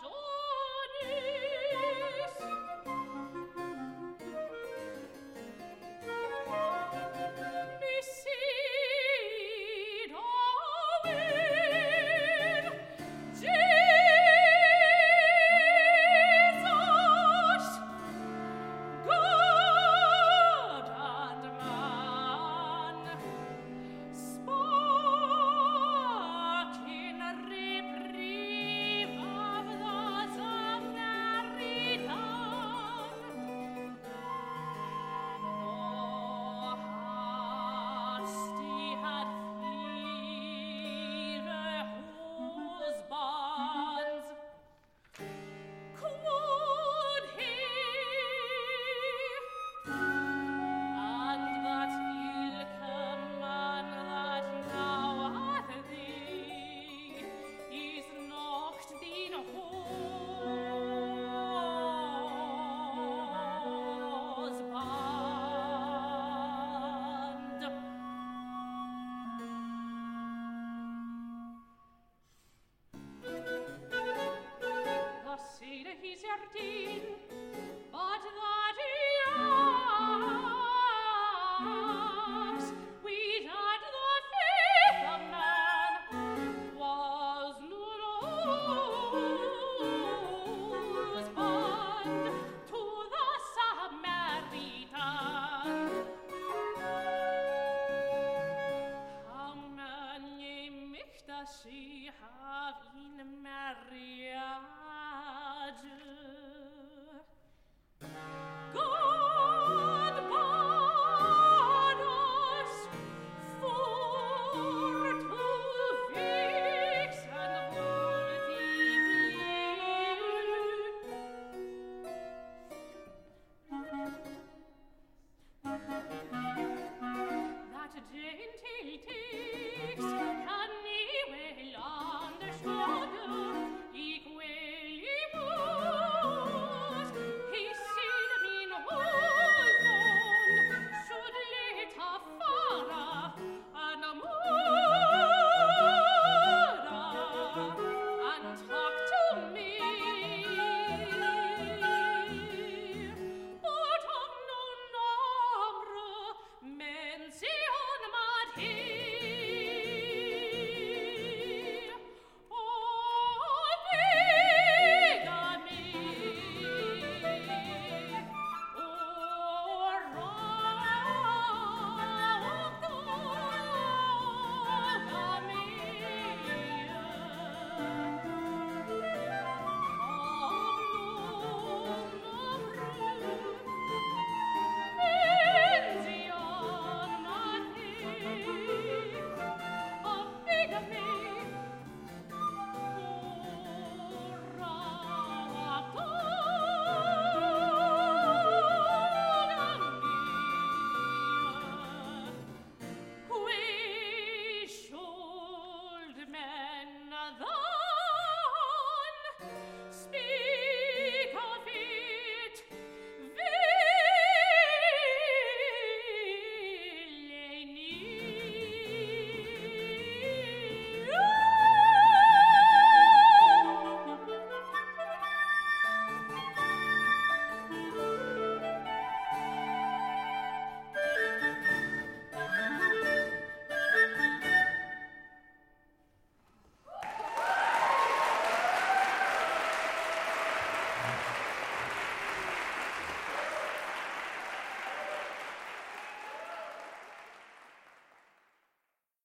but all Desertin